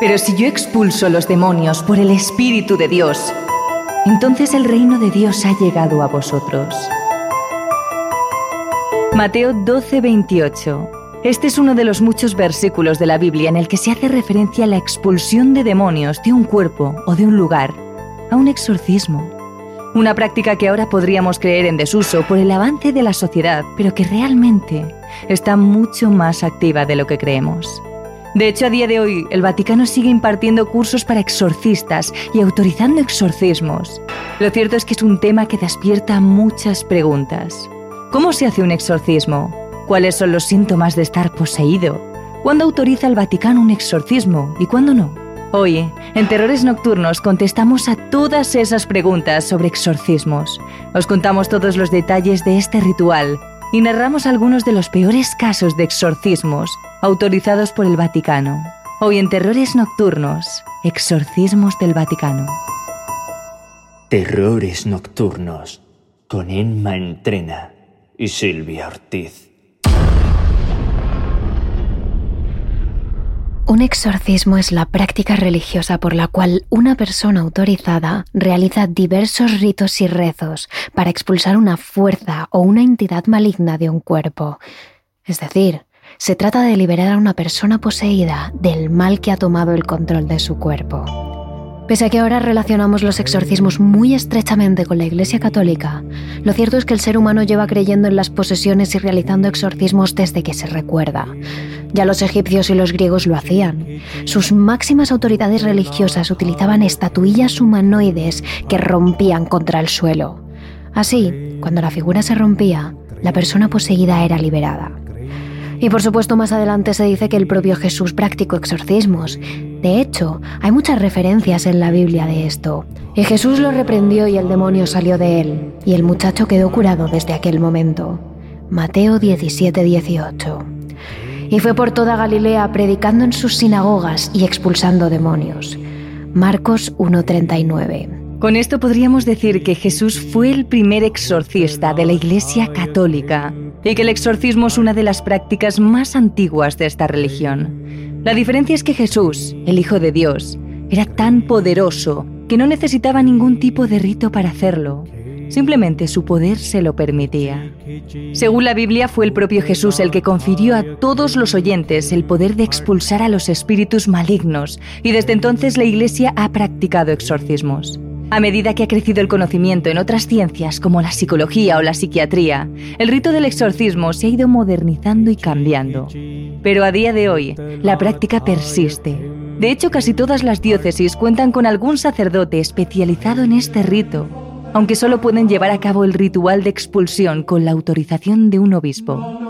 Pero si yo expulso los demonios por el Espíritu de Dios, entonces el reino de Dios ha llegado a vosotros. Mateo 12, 28. Este es uno de los muchos versículos de la Biblia en el que se hace referencia a la expulsión de demonios de un cuerpo o de un lugar, a un exorcismo. Una práctica que ahora podríamos creer en desuso por el avance de la sociedad, pero que realmente está mucho más activa de lo que creemos. De hecho, a día de hoy, el Vaticano sigue impartiendo cursos para exorcistas y autorizando exorcismos. Lo cierto es que es un tema que despierta muchas preguntas. ¿Cómo se hace un exorcismo? ¿Cuáles son los síntomas de estar poseído? ¿Cuándo autoriza el Vaticano un exorcismo y cuándo no? Hoy, en Terrores Nocturnos, contestamos a todas esas preguntas sobre exorcismos. Os contamos todos los detalles de este ritual y narramos algunos de los peores casos de exorcismos autorizados por el Vaticano. Hoy en Terrores Nocturnos, Exorcismos del Vaticano. Terrores Nocturnos con Emma Entrena y Silvia Ortiz. Un exorcismo es la práctica religiosa por la cual una persona autorizada realiza diversos ritos y rezos para expulsar una fuerza o una entidad maligna de un cuerpo. Es decir, se trata de liberar a una persona poseída del mal que ha tomado el control de su cuerpo. Pese a que ahora relacionamos los exorcismos muy estrechamente con la Iglesia Católica, lo cierto es que el ser humano lleva creyendo en las posesiones y realizando exorcismos desde que se recuerda. Ya los egipcios y los griegos lo hacían. Sus máximas autoridades religiosas utilizaban estatuillas humanoides que rompían contra el suelo. Así, cuando la figura se rompía, la persona poseída era liberada. Y por supuesto más adelante se dice que el propio Jesús practicó exorcismos. De hecho, hay muchas referencias en la Biblia de esto. Y Jesús lo reprendió y el demonio salió de él, y el muchacho quedó curado desde aquel momento. Mateo 17, 18. Y fue por toda Galilea predicando en sus sinagogas y expulsando demonios. Marcos 1.39. Con esto podríamos decir que Jesús fue el primer exorcista de la Iglesia Católica y que el exorcismo es una de las prácticas más antiguas de esta religión. La diferencia es que Jesús, el Hijo de Dios, era tan poderoso que no necesitaba ningún tipo de rito para hacerlo. Simplemente su poder se lo permitía. Según la Biblia, fue el propio Jesús el que confirió a todos los oyentes el poder de expulsar a los espíritus malignos y desde entonces la Iglesia ha practicado exorcismos. A medida que ha crecido el conocimiento en otras ciencias como la psicología o la psiquiatría, el rito del exorcismo se ha ido modernizando y cambiando. Pero a día de hoy, la práctica persiste. De hecho, casi todas las diócesis cuentan con algún sacerdote especializado en este rito, aunque solo pueden llevar a cabo el ritual de expulsión con la autorización de un obispo.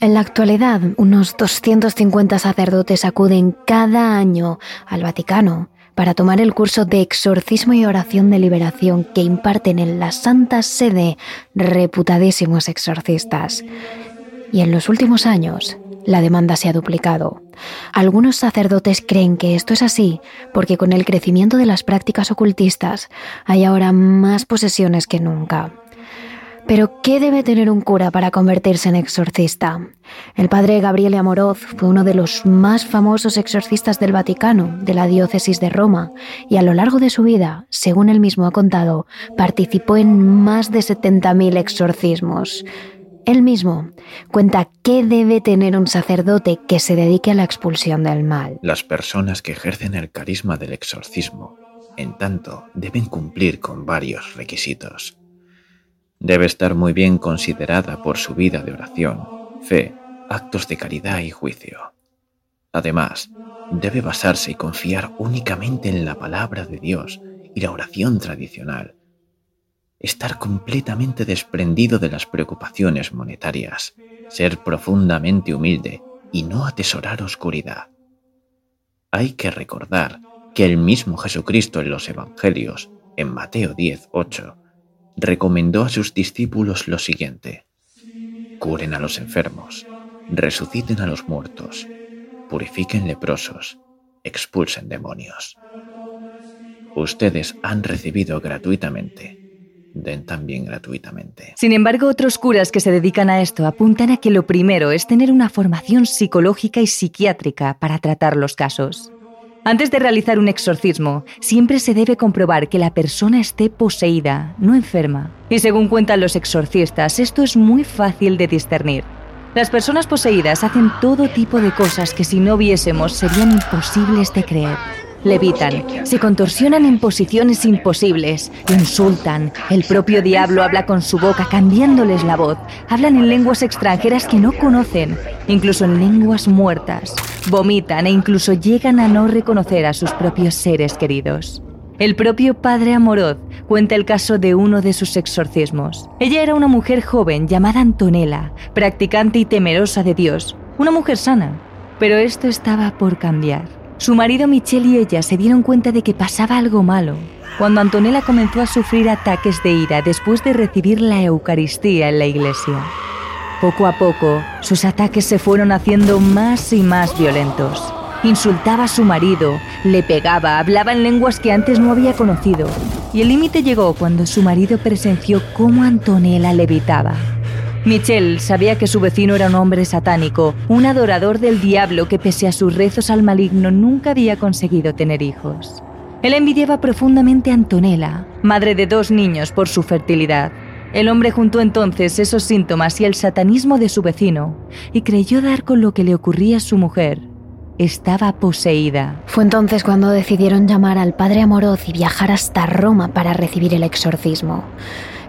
En la actualidad, unos 250 sacerdotes acuden cada año al Vaticano para tomar el curso de exorcismo y oración de liberación que imparten en la Santa Sede reputadísimos exorcistas. Y en los últimos años, la demanda se ha duplicado. Algunos sacerdotes creen que esto es así porque con el crecimiento de las prácticas ocultistas hay ahora más posesiones que nunca. Pero, ¿qué debe tener un cura para convertirse en exorcista? El padre Gabriele Amoroz fue uno de los más famosos exorcistas del Vaticano, de la diócesis de Roma, y a lo largo de su vida, según él mismo ha contado, participó en más de 70.000 exorcismos. Él mismo cuenta qué debe tener un sacerdote que se dedique a la expulsión del mal. Las personas que ejercen el carisma del exorcismo, en tanto, deben cumplir con varios requisitos. Debe estar muy bien considerada por su vida de oración, fe, actos de caridad y juicio. Además, debe basarse y confiar únicamente en la palabra de Dios y la oración tradicional. Estar completamente desprendido de las preocupaciones monetarias, ser profundamente humilde y no atesorar oscuridad. Hay que recordar que el mismo Jesucristo en los Evangelios, en Mateo 10, 8, recomendó a sus discípulos lo siguiente. Curen a los enfermos, resuciten a los muertos, purifiquen leprosos, expulsen demonios. Ustedes han recibido gratuitamente, den también gratuitamente. Sin embargo, otros curas que se dedican a esto apuntan a que lo primero es tener una formación psicológica y psiquiátrica para tratar los casos. Antes de realizar un exorcismo, siempre se debe comprobar que la persona esté poseída, no enferma. Y según cuentan los exorcistas, esto es muy fácil de discernir. Las personas poseídas hacen todo tipo de cosas que si no viésemos serían imposibles de creer levitan, se contorsionan en posiciones imposibles, insultan, el propio diablo habla con su boca cambiándoles la voz, hablan en lenguas extranjeras que no conocen, incluso en lenguas muertas, vomitan e incluso llegan a no reconocer a sus propios seres queridos. El propio padre Amorod cuenta el caso de uno de sus exorcismos. Ella era una mujer joven llamada Antonella, practicante y temerosa de Dios, una mujer sana, pero esto estaba por cambiar. Su marido Michelle y ella se dieron cuenta de que pasaba algo malo cuando Antonella comenzó a sufrir ataques de ira después de recibir la Eucaristía en la iglesia. Poco a poco, sus ataques se fueron haciendo más y más violentos. Insultaba a su marido, le pegaba, hablaba en lenguas que antes no había conocido. Y el límite llegó cuando su marido presenció cómo Antonella levitaba. Michelle sabía que su vecino era un hombre satánico, un adorador del diablo que pese a sus rezos al maligno nunca había conseguido tener hijos. Él envidiaba profundamente a Antonella, madre de dos niños, por su fertilidad. El hombre juntó entonces esos síntomas y el satanismo de su vecino y creyó dar con lo que le ocurría a su mujer. Estaba poseída. Fue entonces cuando decidieron llamar al padre Amoroz y viajar hasta Roma para recibir el exorcismo.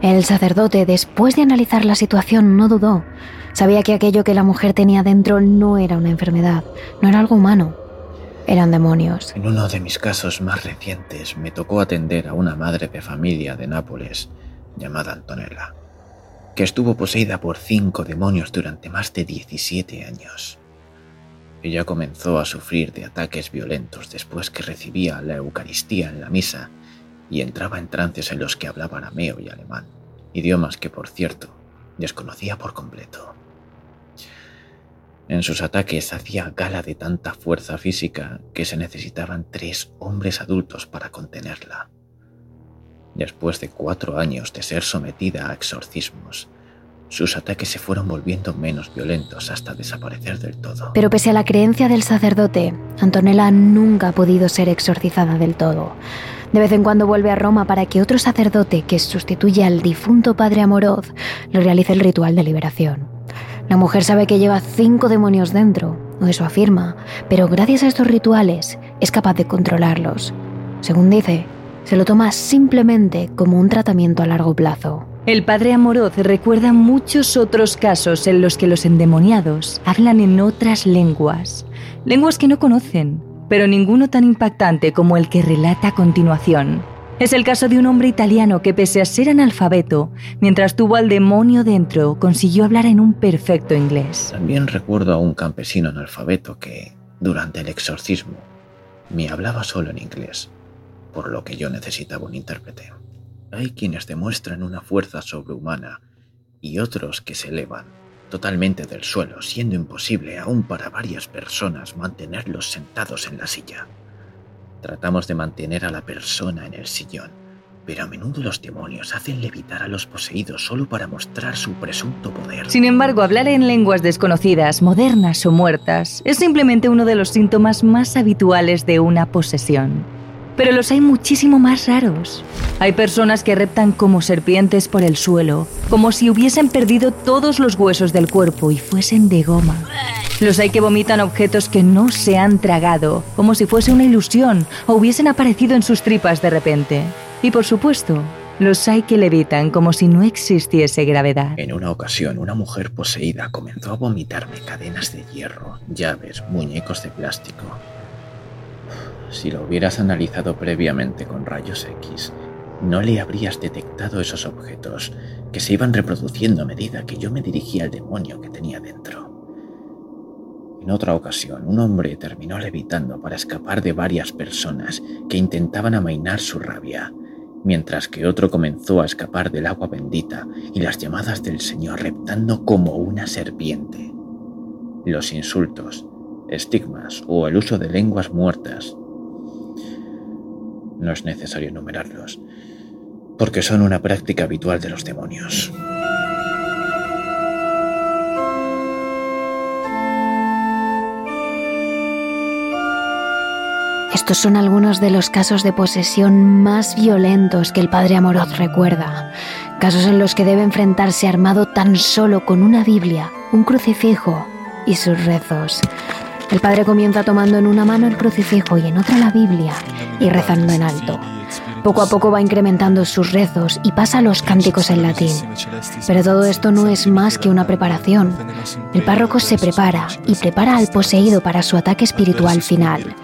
El sacerdote, después de analizar la situación, no dudó. Sabía que aquello que la mujer tenía dentro no era una enfermedad, no era algo humano, eran demonios. En uno de mis casos más recientes me tocó atender a una madre de familia de Nápoles llamada Antonella, que estuvo poseída por cinco demonios durante más de 17 años. Ella comenzó a sufrir de ataques violentos después que recibía la Eucaristía en la misa y entraba en trances en los que hablaba arameo y alemán, idiomas que, por cierto, desconocía por completo. En sus ataques hacía gala de tanta fuerza física que se necesitaban tres hombres adultos para contenerla. Después de cuatro años de ser sometida a exorcismos, sus ataques se fueron volviendo menos violentos hasta desaparecer del todo. Pero pese a la creencia del sacerdote, Antonella nunca ha podido ser exorcizada del todo. De vez en cuando vuelve a Roma para que otro sacerdote que sustituye al difunto padre Amoroz le realice el ritual de liberación. La mujer sabe que lleva cinco demonios dentro, eso afirma, pero gracias a estos rituales es capaz de controlarlos. Según dice, se lo toma simplemente como un tratamiento a largo plazo. El padre Amoroz recuerda muchos otros casos en los que los endemoniados hablan en otras lenguas, lenguas que no conocen, pero ninguno tan impactante como el que relata a continuación. Es el caso de un hombre italiano que pese a ser analfabeto, mientras tuvo al demonio dentro, consiguió hablar en un perfecto inglés. También recuerdo a un campesino analfabeto que, durante el exorcismo, me hablaba solo en inglés, por lo que yo necesitaba un intérprete. Hay quienes demuestran una fuerza sobrehumana y otros que se elevan totalmente del suelo, siendo imposible aún para varias personas mantenerlos sentados en la silla. Tratamos de mantener a la persona en el sillón, pero a menudo los demonios hacen levitar a los poseídos solo para mostrar su presunto poder. Sin embargo, hablar en lenguas desconocidas, modernas o muertas, es simplemente uno de los síntomas más habituales de una posesión pero los hay muchísimo más raros. Hay personas que reptan como serpientes por el suelo, como si hubiesen perdido todos los huesos del cuerpo y fuesen de goma. Los hay que vomitan objetos que no se han tragado, como si fuese una ilusión o hubiesen aparecido en sus tripas de repente. Y por supuesto, los hay que levitan como si no existiese gravedad. En una ocasión, una mujer poseída comenzó a vomitarme cadenas de hierro, llaves, muñecos de plástico si lo hubieras analizado previamente con rayos X, no le habrías detectado esos objetos que se iban reproduciendo a medida que yo me dirigía al demonio que tenía dentro. En otra ocasión, un hombre terminó levitando para escapar de varias personas que intentaban amainar su rabia, mientras que otro comenzó a escapar del agua bendita y las llamadas del Señor reptando como una serpiente. Los insultos, estigmas o el uso de lenguas muertas no es necesario enumerarlos. porque son una práctica habitual de los demonios. Estos son algunos de los casos de posesión más violentos que el padre Amoroz recuerda. Casos en los que debe enfrentarse armado tan solo con una Biblia, un crucifijo y sus rezos. El padre comienza tomando en una mano el crucifijo y en otra la Biblia y rezando en alto. Poco a poco va incrementando sus rezos y pasa los cánticos en latín. Pero todo esto no es más que una preparación. El párroco se prepara y prepara al poseído para su ataque espiritual final.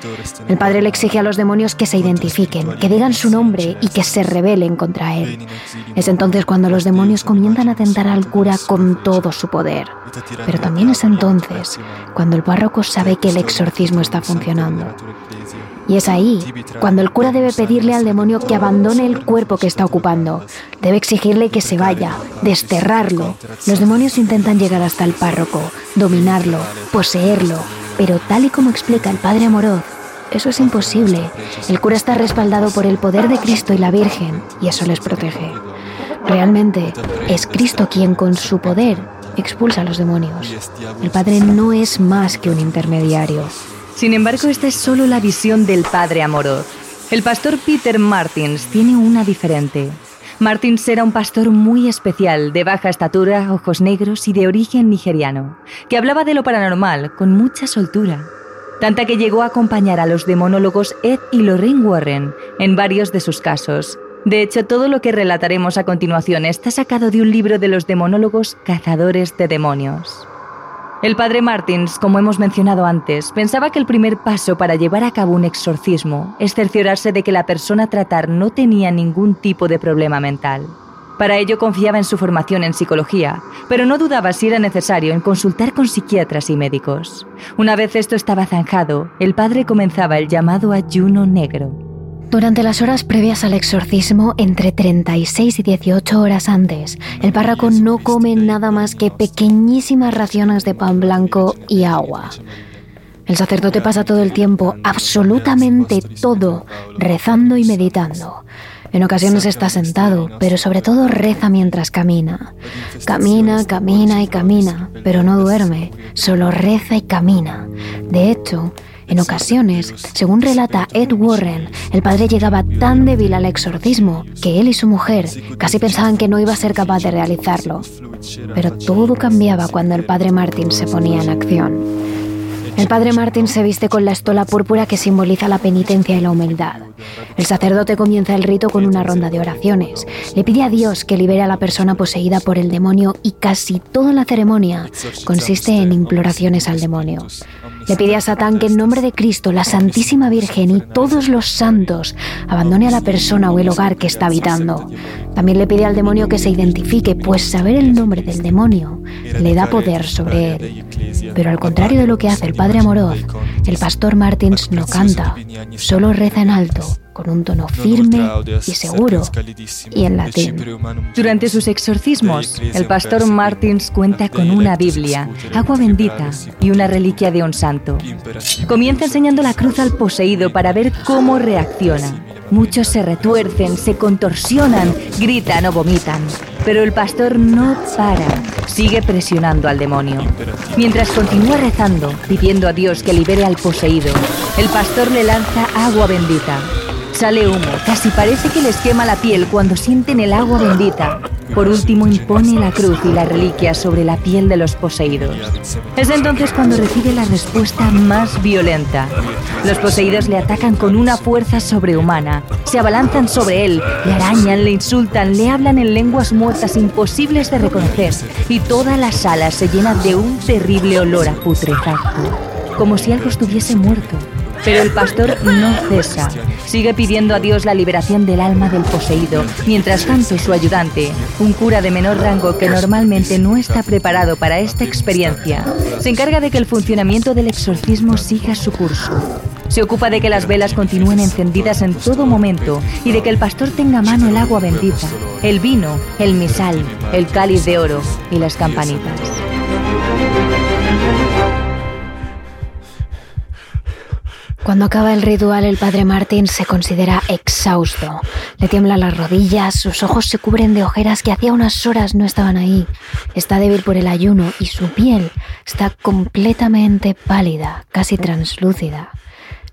El padre le exige a los demonios que se identifiquen, que digan su nombre y que se rebelen contra él. Es entonces cuando los demonios comienzan a tentar al cura con todo su poder. Pero también es entonces cuando el párroco sabe que el exorcismo está funcionando. Y es ahí cuando el cura debe pedirle al demonio que abandone el cuerpo que está ocupando. Debe exigirle que se vaya, desterrarlo. Los demonios intentan llegar hasta el párroco, dominarlo, poseerlo, pero tal y como explica el padre Amoroz, eso es imposible. El cura está respaldado por el poder de Cristo y la Virgen, y eso les protege. Realmente es Cristo quien con su poder expulsa a los demonios. El Padre no es más que un intermediario. Sin embargo, esta es solo la visión del padre Amoroz. El pastor Peter Martins tiene una diferente. Martins era un pastor muy especial, de baja estatura, ojos negros y de origen nigeriano, que hablaba de lo paranormal con mucha soltura, tanta que llegó a acompañar a los demonólogos Ed y Lorraine Warren en varios de sus casos. De hecho, todo lo que relataremos a continuación está sacado de un libro de los demonólogos Cazadores de Demonios. El padre Martins, como hemos mencionado antes, pensaba que el primer paso para llevar a cabo un exorcismo es cerciorarse de que la persona a tratar no tenía ningún tipo de problema mental. Para ello confiaba en su formación en psicología, pero no dudaba si era necesario en consultar con psiquiatras y médicos. Una vez esto estaba zanjado, el padre comenzaba el llamado ayuno negro. Durante las horas previas al exorcismo, entre 36 y 18 horas antes, el párroco no come nada más que pequeñísimas raciones de pan blanco y agua. El sacerdote pasa todo el tiempo, absolutamente todo, rezando y meditando. En ocasiones está sentado, pero sobre todo reza mientras camina. Camina, camina y camina, pero no duerme, solo reza y camina. De hecho, en ocasiones, según relata Ed Warren, el padre llegaba tan débil al exorcismo que él y su mujer casi pensaban que no iba a ser capaz de realizarlo. Pero todo cambiaba cuando el padre Martin se ponía en acción. El padre Martin se viste con la estola púrpura que simboliza la penitencia y la humildad. El sacerdote comienza el rito con una ronda de oraciones. Le pide a Dios que libere a la persona poseída por el demonio y casi toda la ceremonia consiste en imploraciones al demonio. Le pide a Satán que en nombre de Cristo, la Santísima Virgen y todos los santos abandone a la persona o el hogar que está habitando. También le pide al demonio que se identifique, pues saber el nombre del demonio le da poder sobre él. Pero al contrario de lo que hace el Padre Amoroz, el pastor Martins no canta, solo reza en alto con un tono firme y seguro y en latín. Durante sus exorcismos, el pastor Martins cuenta con una Biblia, agua bendita y una reliquia de un santo. Comienza enseñando la cruz al poseído para ver cómo reacciona. Muchos se retuercen, se contorsionan, gritan o vomitan. Pero el pastor no para, sigue presionando al demonio. Mientras continúa rezando, pidiendo a Dios que libere al poseído, el pastor le lanza agua bendita. Sale humo, casi parece que les quema la piel cuando sienten el agua bendita. Por último impone la cruz y la reliquia sobre la piel de los poseídos. Es entonces cuando recibe la respuesta más violenta. Los poseídos le atacan con una fuerza sobrehumana, se abalanzan sobre él, le arañan, le insultan, le hablan en lenguas muertas imposibles de reconocer y toda la sala se llena de un terrible olor a putrefacto, como si algo estuviese muerto. Pero el pastor no cesa. Sigue pidiendo a Dios la liberación del alma del poseído. Mientras tanto, su ayudante, un cura de menor rango que normalmente no está preparado para esta experiencia, se encarga de que el funcionamiento del exorcismo siga su curso. Se ocupa de que las velas continúen encendidas en todo momento y de que el pastor tenga a mano el agua bendita, el vino, el misal, el cáliz de oro y las campanitas. Cuando acaba el ritual, el padre Martín se considera exhausto. Le tiemblan las rodillas, sus ojos se cubren de ojeras que hacía unas horas no estaban ahí. Está débil por el ayuno y su piel está completamente pálida, casi translúcida.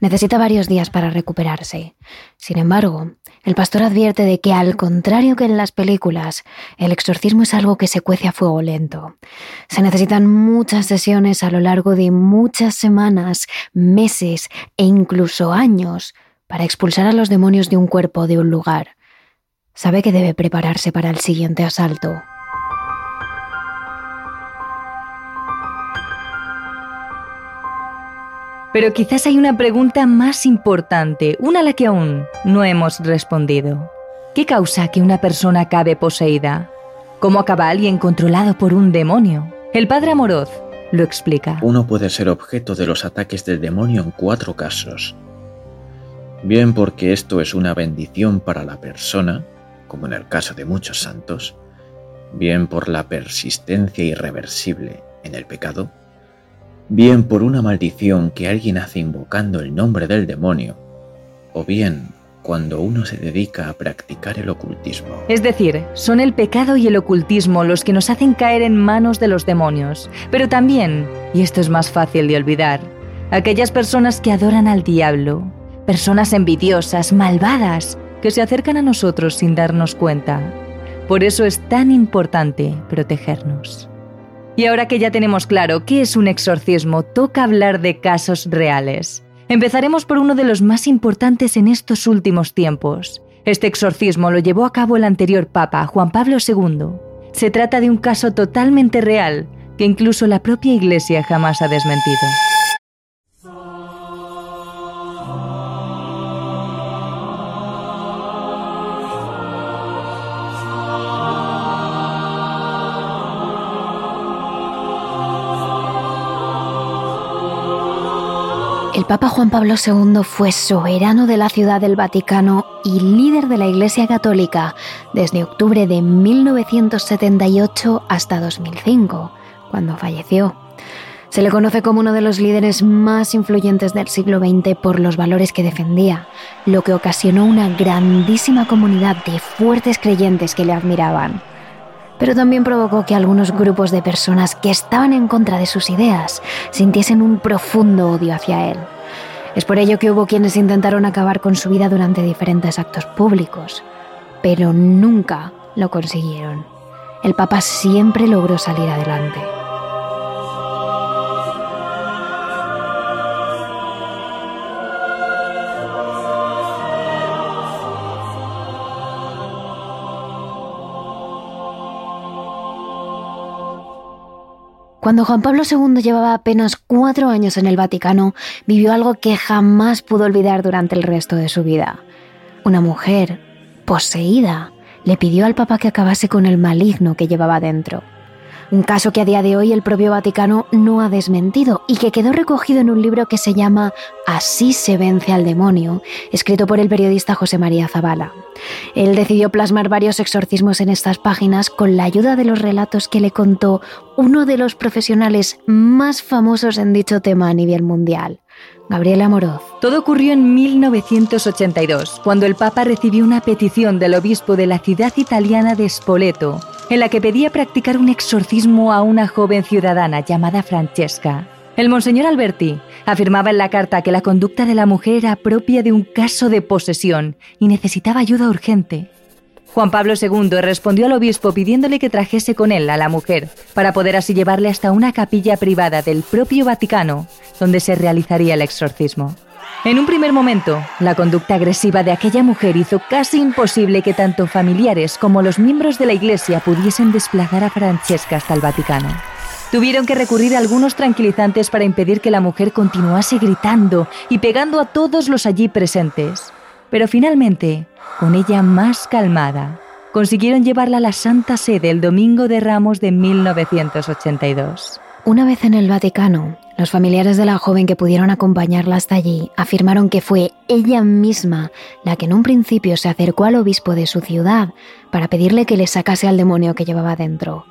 Necesita varios días para recuperarse. Sin embargo, el pastor advierte de que, al contrario que en las películas, el exorcismo es algo que se cuece a fuego lento. Se necesitan muchas sesiones a lo largo de muchas semanas, meses e incluso años para expulsar a los demonios de un cuerpo o de un lugar. Sabe que debe prepararse para el siguiente asalto. Pero quizás hay una pregunta más importante, una a la que aún no hemos respondido. ¿Qué causa que una persona acabe poseída? ¿Cómo acaba alguien controlado por un demonio? El padre Amoroz lo explica. Uno puede ser objeto de los ataques del demonio en cuatro casos. Bien porque esto es una bendición para la persona, como en el caso de muchos santos, bien por la persistencia irreversible en el pecado, bien por una maldición que alguien hace invocando el nombre del demonio, o bien cuando uno se dedica a practicar el ocultismo. Es decir, son el pecado y el ocultismo los que nos hacen caer en manos de los demonios, pero también, y esto es más fácil de olvidar, aquellas personas que adoran al diablo, personas envidiosas, malvadas, que se acercan a nosotros sin darnos cuenta. Por eso es tan importante protegernos. Y ahora que ya tenemos claro qué es un exorcismo, toca hablar de casos reales. Empezaremos por uno de los más importantes en estos últimos tiempos. Este exorcismo lo llevó a cabo el anterior Papa, Juan Pablo II. Se trata de un caso totalmente real que incluso la propia Iglesia jamás ha desmentido. El Papa Juan Pablo II fue soberano de la Ciudad del Vaticano y líder de la Iglesia Católica desde octubre de 1978 hasta 2005, cuando falleció. Se le conoce como uno de los líderes más influyentes del siglo XX por los valores que defendía, lo que ocasionó una grandísima comunidad de fuertes creyentes que le admiraban pero también provocó que algunos grupos de personas que estaban en contra de sus ideas sintiesen un profundo odio hacia él. Es por ello que hubo quienes intentaron acabar con su vida durante diferentes actos públicos, pero nunca lo consiguieron. El Papa siempre logró salir adelante. Cuando Juan Pablo II llevaba apenas cuatro años en el Vaticano, vivió algo que jamás pudo olvidar durante el resto de su vida. Una mujer, poseída, le pidió al Papa que acabase con el maligno que llevaba dentro. Un caso que a día de hoy el propio Vaticano no ha desmentido y que quedó recogido en un libro que se llama Así se vence al demonio, escrito por el periodista José María Zavala. Él decidió plasmar varios exorcismos en estas páginas con la ayuda de los relatos que le contó uno de los profesionales más famosos en dicho tema a nivel mundial, Gabriela Moroz. Todo ocurrió en 1982, cuando el Papa recibió una petición del obispo de la ciudad italiana de Spoleto en la que pedía practicar un exorcismo a una joven ciudadana llamada Francesca. El monseñor Alberti afirmaba en la carta que la conducta de la mujer era propia de un caso de posesión y necesitaba ayuda urgente. Juan Pablo II respondió al obispo pidiéndole que trajese con él a la mujer para poder así llevarle hasta una capilla privada del propio Vaticano donde se realizaría el exorcismo. En un primer momento, la conducta agresiva de aquella mujer hizo casi imposible que tanto familiares como los miembros de la Iglesia pudiesen desplazar a Francesca hasta el Vaticano. Tuvieron que recurrir a algunos tranquilizantes para impedir que la mujer continuase gritando y pegando a todos los allí presentes. Pero finalmente, con ella más calmada, consiguieron llevarla a la Santa Sede el Domingo de Ramos de 1982. Una vez en el Vaticano, los familiares de la joven que pudieron acompañarla hasta allí afirmaron que fue ella misma la que en un principio se acercó al obispo de su ciudad para pedirle que le sacase al demonio que llevaba dentro.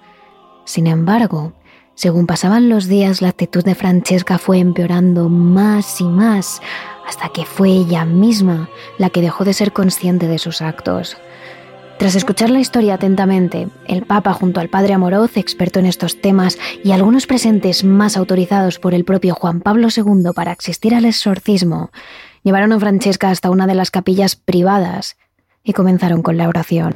Sin embargo, Según pasaban los días, la actitud de Francesca fue empeorando más y más, hasta que fue ella misma la que dejó de ser consciente de sus actos. Tras escuchar la historia atentamente, el Papa junto al Padre Amoroz, experto en estos temas, y algunos presentes más autorizados por el propio Juan Pablo II para asistir al exorcismo, llevaron a Francesca hasta una de las capillas privadas y comenzaron con la oración.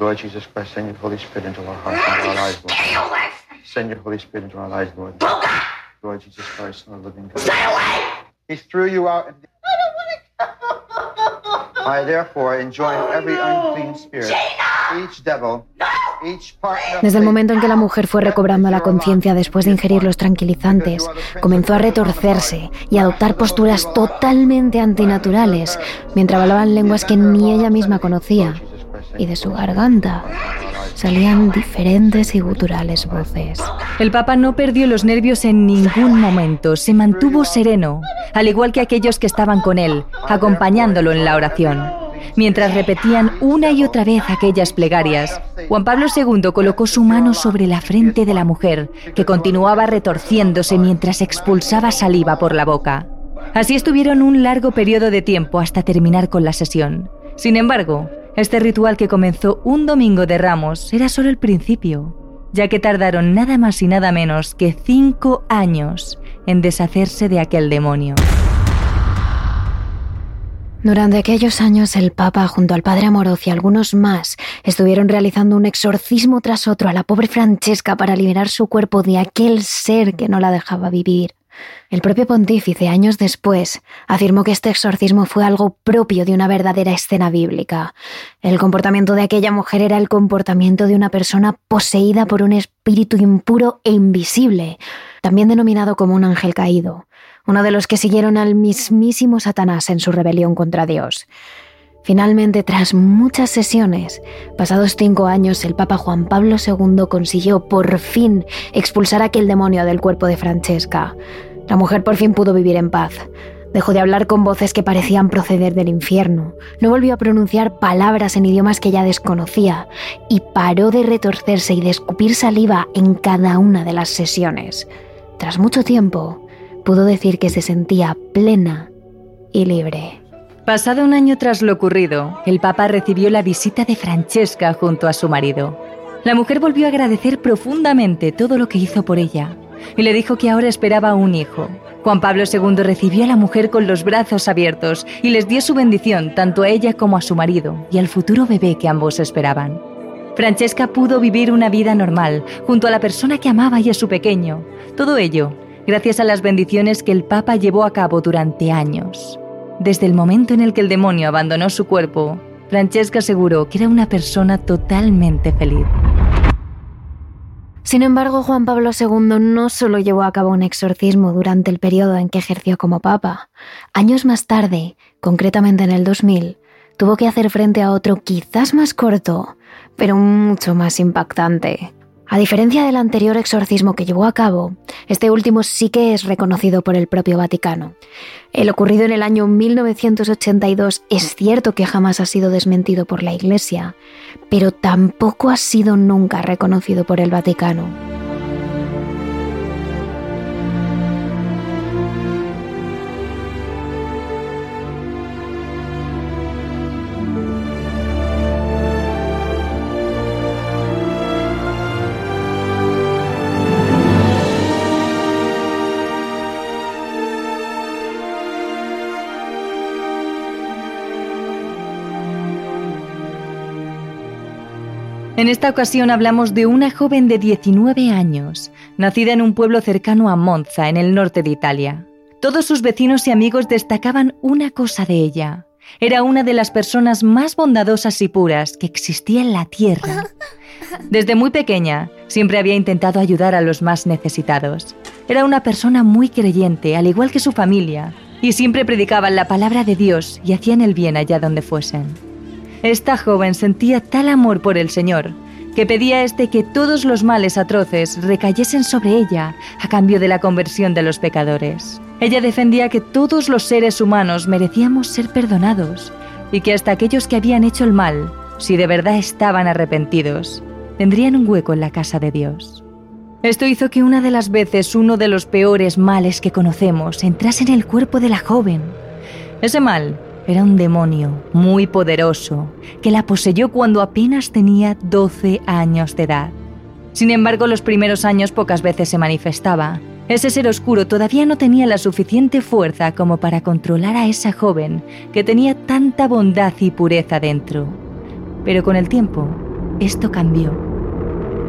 Desde el momento en que la mujer fue recobrando la conciencia después de ingerir los tranquilizantes, comenzó a retorcerse y a adoptar posturas totalmente antinaturales, mientras hablaban lenguas que ni ella misma conocía, y de su garganta salían diferentes y guturales voces. El Papa no perdió los nervios en ningún momento, se mantuvo sereno, al igual que aquellos que estaban con él, acompañándolo en la oración. Mientras repetían una y otra vez aquellas plegarias, Juan Pablo II colocó su mano sobre la frente de la mujer, que continuaba retorciéndose mientras expulsaba saliva por la boca. Así estuvieron un largo periodo de tiempo hasta terminar con la sesión. Sin embargo, este ritual que comenzó un domingo de Ramos era solo el principio, ya que tardaron nada más y nada menos que cinco años en deshacerse de aquel demonio. Durante aquellos años el Papa junto al Padre Amoroz y algunos más estuvieron realizando un exorcismo tras otro a la pobre Francesca para liberar su cuerpo de aquel ser que no la dejaba vivir. El propio pontífice, años después, afirmó que este exorcismo fue algo propio de una verdadera escena bíblica. El comportamiento de aquella mujer era el comportamiento de una persona poseída por un espíritu impuro e invisible, también denominado como un ángel caído uno de los que siguieron al mismísimo Satanás en su rebelión contra Dios. Finalmente, tras muchas sesiones, pasados cinco años, el Papa Juan Pablo II consiguió por fin expulsar aquel demonio del cuerpo de Francesca. La mujer por fin pudo vivir en paz. Dejó de hablar con voces que parecían proceder del infierno, no volvió a pronunciar palabras en idiomas que ya desconocía y paró de retorcerse y de escupir saliva en cada una de las sesiones. Tras mucho tiempo, pudo decir que se sentía plena y libre. Pasado un año tras lo ocurrido, el Papa recibió la visita de Francesca junto a su marido. La mujer volvió a agradecer profundamente todo lo que hizo por ella y le dijo que ahora esperaba un hijo. Juan Pablo II recibió a la mujer con los brazos abiertos y les dio su bendición tanto a ella como a su marido y al futuro bebé que ambos esperaban. Francesca pudo vivir una vida normal junto a la persona que amaba y a su pequeño. Todo ello gracias a las bendiciones que el Papa llevó a cabo durante años. Desde el momento en el que el demonio abandonó su cuerpo, Francesca aseguró que era una persona totalmente feliz. Sin embargo, Juan Pablo II no solo llevó a cabo un exorcismo durante el periodo en que ejerció como papa. Años más tarde, concretamente en el 2000, tuvo que hacer frente a otro quizás más corto, pero mucho más impactante. A diferencia del anterior exorcismo que llevó a cabo, este último sí que es reconocido por el propio Vaticano. El ocurrido en el año 1982 es cierto que jamás ha sido desmentido por la Iglesia, pero tampoco ha sido nunca reconocido por el Vaticano. En esta ocasión hablamos de una joven de 19 años, nacida en un pueblo cercano a Monza, en el norte de Italia. Todos sus vecinos y amigos destacaban una cosa de ella. Era una de las personas más bondadosas y puras que existía en la tierra. Desde muy pequeña, siempre había intentado ayudar a los más necesitados. Era una persona muy creyente, al igual que su familia, y siempre predicaban la palabra de Dios y hacían el bien allá donde fuesen. Esta joven sentía tal amor por el Señor que pedía a este que todos los males atroces recayesen sobre ella a cambio de la conversión de los pecadores. Ella defendía que todos los seres humanos merecíamos ser perdonados y que hasta aquellos que habían hecho el mal, si de verdad estaban arrepentidos, tendrían un hueco en la casa de Dios. Esto hizo que una de las veces uno de los peores males que conocemos entrase en el cuerpo de la joven. Ese mal era un demonio muy poderoso que la poseyó cuando apenas tenía 12 años de edad. Sin embargo, los primeros años pocas veces se manifestaba. Ese ser oscuro todavía no tenía la suficiente fuerza como para controlar a esa joven que tenía tanta bondad y pureza dentro. Pero con el tiempo, esto cambió.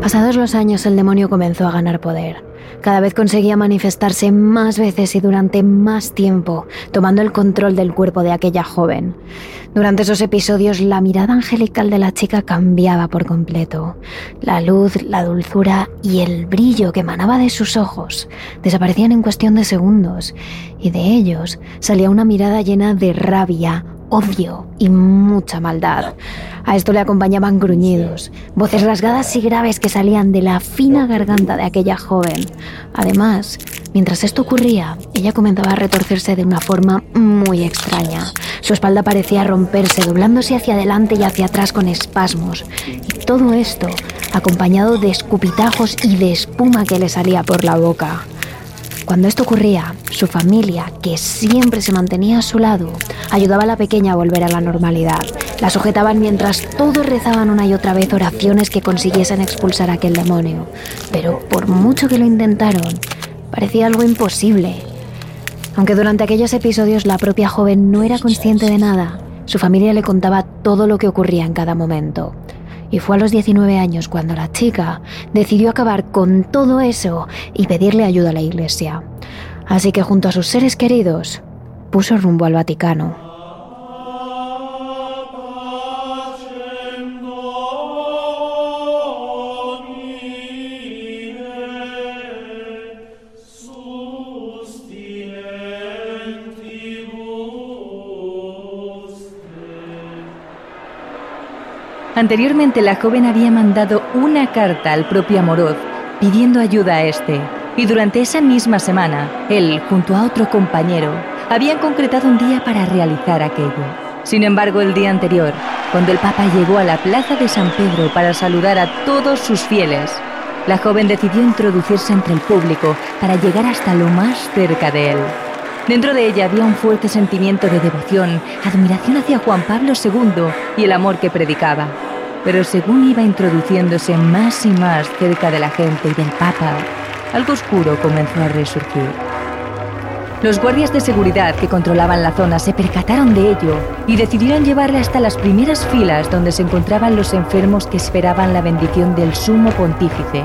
Pasados los años el demonio comenzó a ganar poder. Cada vez conseguía manifestarse más veces y durante más tiempo, tomando el control del cuerpo de aquella joven. Durante esos episodios la mirada angelical de la chica cambiaba por completo. La luz, la dulzura y el brillo que emanaba de sus ojos desaparecían en cuestión de segundos, y de ellos salía una mirada llena de rabia, odio y mucha maldad. A esto le acompañaban gruñidos, voces rasgadas y graves que salían de la fina garganta de aquella joven. Además, mientras esto ocurría, ella comenzaba a retorcerse de una forma muy extraña. Su espalda parecía romperse, doblándose hacia adelante y hacia atrás con espasmos. Y todo esto acompañado de escupitajos y de espuma que le salía por la boca. Cuando esto ocurría, su familia, que siempre se mantenía a su lado, ayudaba a la pequeña a volver a la normalidad. La sujetaban mientras todos rezaban una y otra vez oraciones que consiguiesen expulsar a aquel demonio. Pero por mucho que lo intentaron, parecía algo imposible. Aunque durante aquellos episodios la propia joven no era consciente de nada, su familia le contaba todo lo que ocurría en cada momento y fue a los 19 años cuando la chica decidió acabar con todo eso y pedirle ayuda a la iglesia. Así que junto a sus seres queridos puso rumbo al Vaticano. Anteriormente la joven había mandado una carta al propio Amorod pidiendo ayuda a este, y durante esa misma semana, él, junto a otro compañero, habían concretado un día para realizar aquello. Sin embargo, el día anterior, cuando el Papa llegó a la plaza de San Pedro para saludar a todos sus fieles, la joven decidió introducirse entre el público para llegar hasta lo más cerca de él. Dentro de ella había un fuerte sentimiento de devoción, admiración hacia Juan Pablo II y el amor que predicaba. Pero según iba introduciéndose más y más cerca de la gente y del Papa, algo oscuro comenzó a resurgir. Los guardias de seguridad que controlaban la zona se percataron de ello y decidieron llevarle hasta las primeras filas donde se encontraban los enfermos que esperaban la bendición del sumo pontífice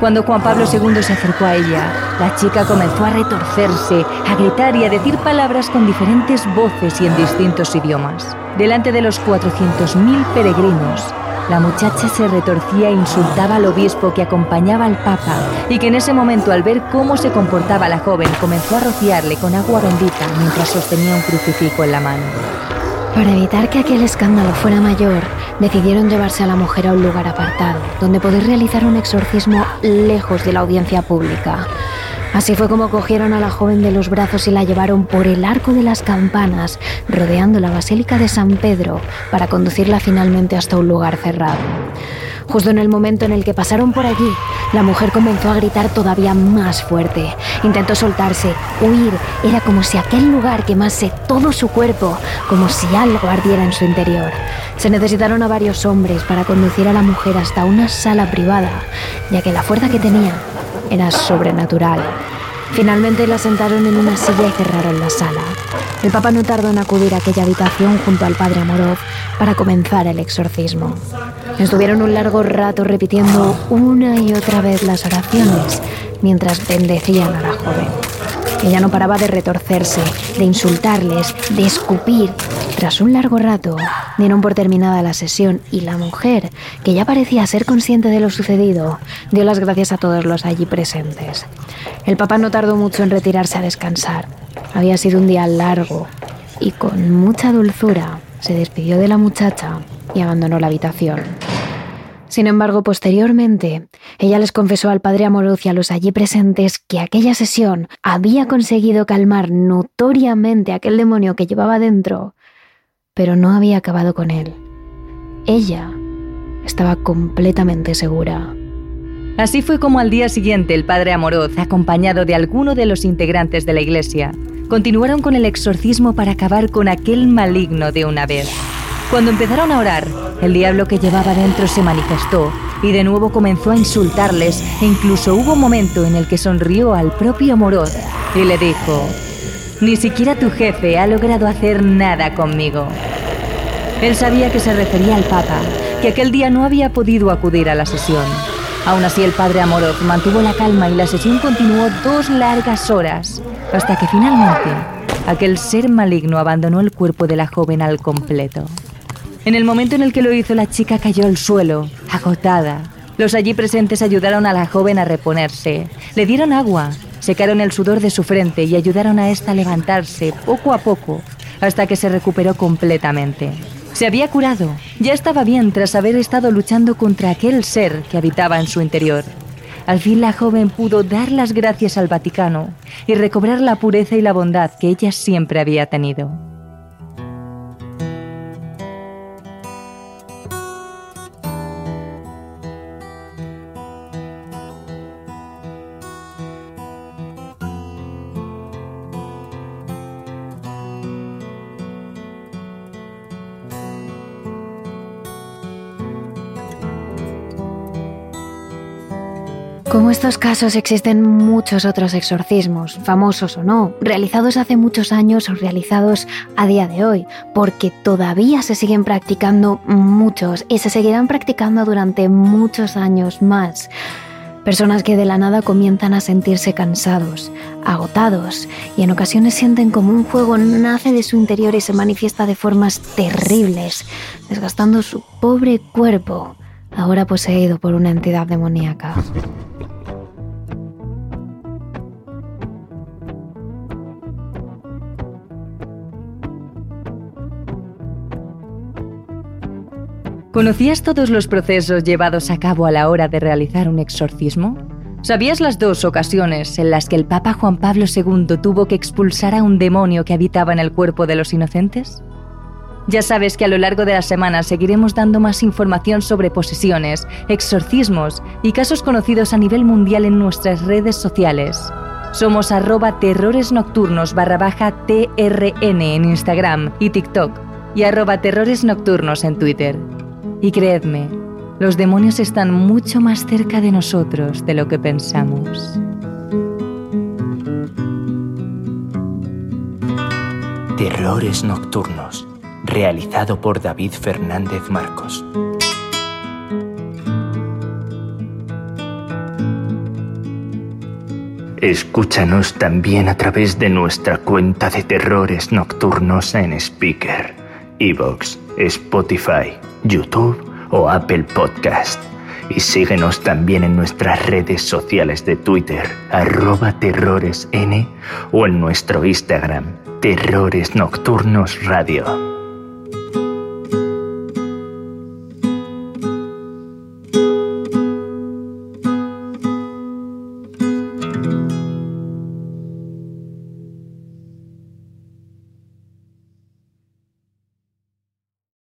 cuando Juan Pablo II se acercó a ella, la chica comenzó a retorcerse, a gritar y a decir palabras con diferentes voces y en distintos idiomas. Delante de los 400.000 peregrinos, la muchacha se retorcía e insultaba al obispo que acompañaba al Papa y que en ese momento al ver cómo se comportaba la joven comenzó a rociarle con agua bendita mientras sostenía un crucifijo en la mano. Para evitar que aquel escándalo fuera mayor, decidieron llevarse a la mujer a un lugar apartado, donde poder realizar un exorcismo lejos de la audiencia pública. Así fue como cogieron a la joven de los brazos y la llevaron por el arco de las campanas, rodeando la Basílica de San Pedro, para conducirla finalmente hasta un lugar cerrado. Justo en el momento en el que pasaron por allí, la mujer comenzó a gritar todavía más fuerte. Intentó soltarse, huir. Era como si aquel lugar quemase todo su cuerpo, como si algo ardiera en su interior. Se necesitaron a varios hombres para conducir a la mujer hasta una sala privada, ya que la fuerza que tenía era sobrenatural. Finalmente la sentaron en una silla y cerraron la sala. El Papa no tardó en acudir a aquella habitación junto al Padre Amorov para comenzar el exorcismo. Estuvieron un largo rato repitiendo una y otra vez las oraciones mientras bendecían a la joven. Ella no paraba de retorcerse, de insultarles, de escupir. Tras un largo rato, dieron por terminada la sesión y la mujer, que ya parecía ser consciente de lo sucedido, dio las gracias a todos los allí presentes. El papá no tardó mucho en retirarse a descansar. Había sido un día largo y con mucha dulzura se despidió de la muchacha y abandonó la habitación. Sin embargo, posteriormente, ella les confesó al padre Amoroz y a los allí presentes que aquella sesión había conseguido calmar notoriamente aquel demonio que llevaba dentro, pero no había acabado con él. Ella estaba completamente segura. Así fue como al día siguiente el padre Amoroz, acompañado de alguno de los integrantes de la iglesia, continuaron con el exorcismo para acabar con aquel maligno de una vez. Cuando empezaron a orar, el diablo que llevaba dentro se manifestó y de nuevo comenzó a insultarles e incluso hubo un momento en el que sonrió al propio Amoroz y le dijo, ni siquiera tu jefe ha logrado hacer nada conmigo. Él sabía que se refería al Papa, que aquel día no había podido acudir a la sesión. Aún así el padre Amorov mantuvo la calma y la sesión continuó dos largas horas, hasta que finalmente aquel ser maligno abandonó el cuerpo de la joven al completo. En el momento en el que lo hizo, la chica cayó al suelo, agotada. Los allí presentes ayudaron a la joven a reponerse. Le dieron agua, secaron el sudor de su frente y ayudaron a esta a levantarse poco a poco hasta que se recuperó completamente. Se había curado, ya estaba bien tras haber estado luchando contra aquel ser que habitaba en su interior. Al fin la joven pudo dar las gracias al Vaticano y recobrar la pureza y la bondad que ella siempre había tenido. Estos casos existen muchos otros exorcismos, famosos o no, realizados hace muchos años o realizados a día de hoy, porque todavía se siguen practicando muchos y se seguirán practicando durante muchos años más. Personas que de la nada comienzan a sentirse cansados, agotados y en ocasiones sienten como un fuego nace de su interior y se manifiesta de formas terribles, desgastando su pobre cuerpo, ahora poseído por una entidad demoníaca. ¿Conocías todos los procesos llevados a cabo a la hora de realizar un exorcismo? ¿Sabías las dos ocasiones en las que el Papa Juan Pablo II tuvo que expulsar a un demonio que habitaba en el cuerpo de los inocentes? Ya sabes que a lo largo de la semana seguiremos dando más información sobre posesiones, exorcismos y casos conocidos a nivel mundial en nuestras redes sociales. Somos arroba terrores nocturnos barra baja TRN en Instagram y TikTok y arroba terrores nocturnos en Twitter. Y creedme, los demonios están mucho más cerca de nosotros de lo que pensamos. Terrores Nocturnos, realizado por David Fernández Marcos. Escúchanos también a través de nuestra cuenta de Terrores Nocturnos en Speaker, Evox, Spotify YouTube o Apple Podcast. Y síguenos también en nuestras redes sociales de Twitter, arroba terroresn o en nuestro Instagram, Terrores Nocturnos Radio.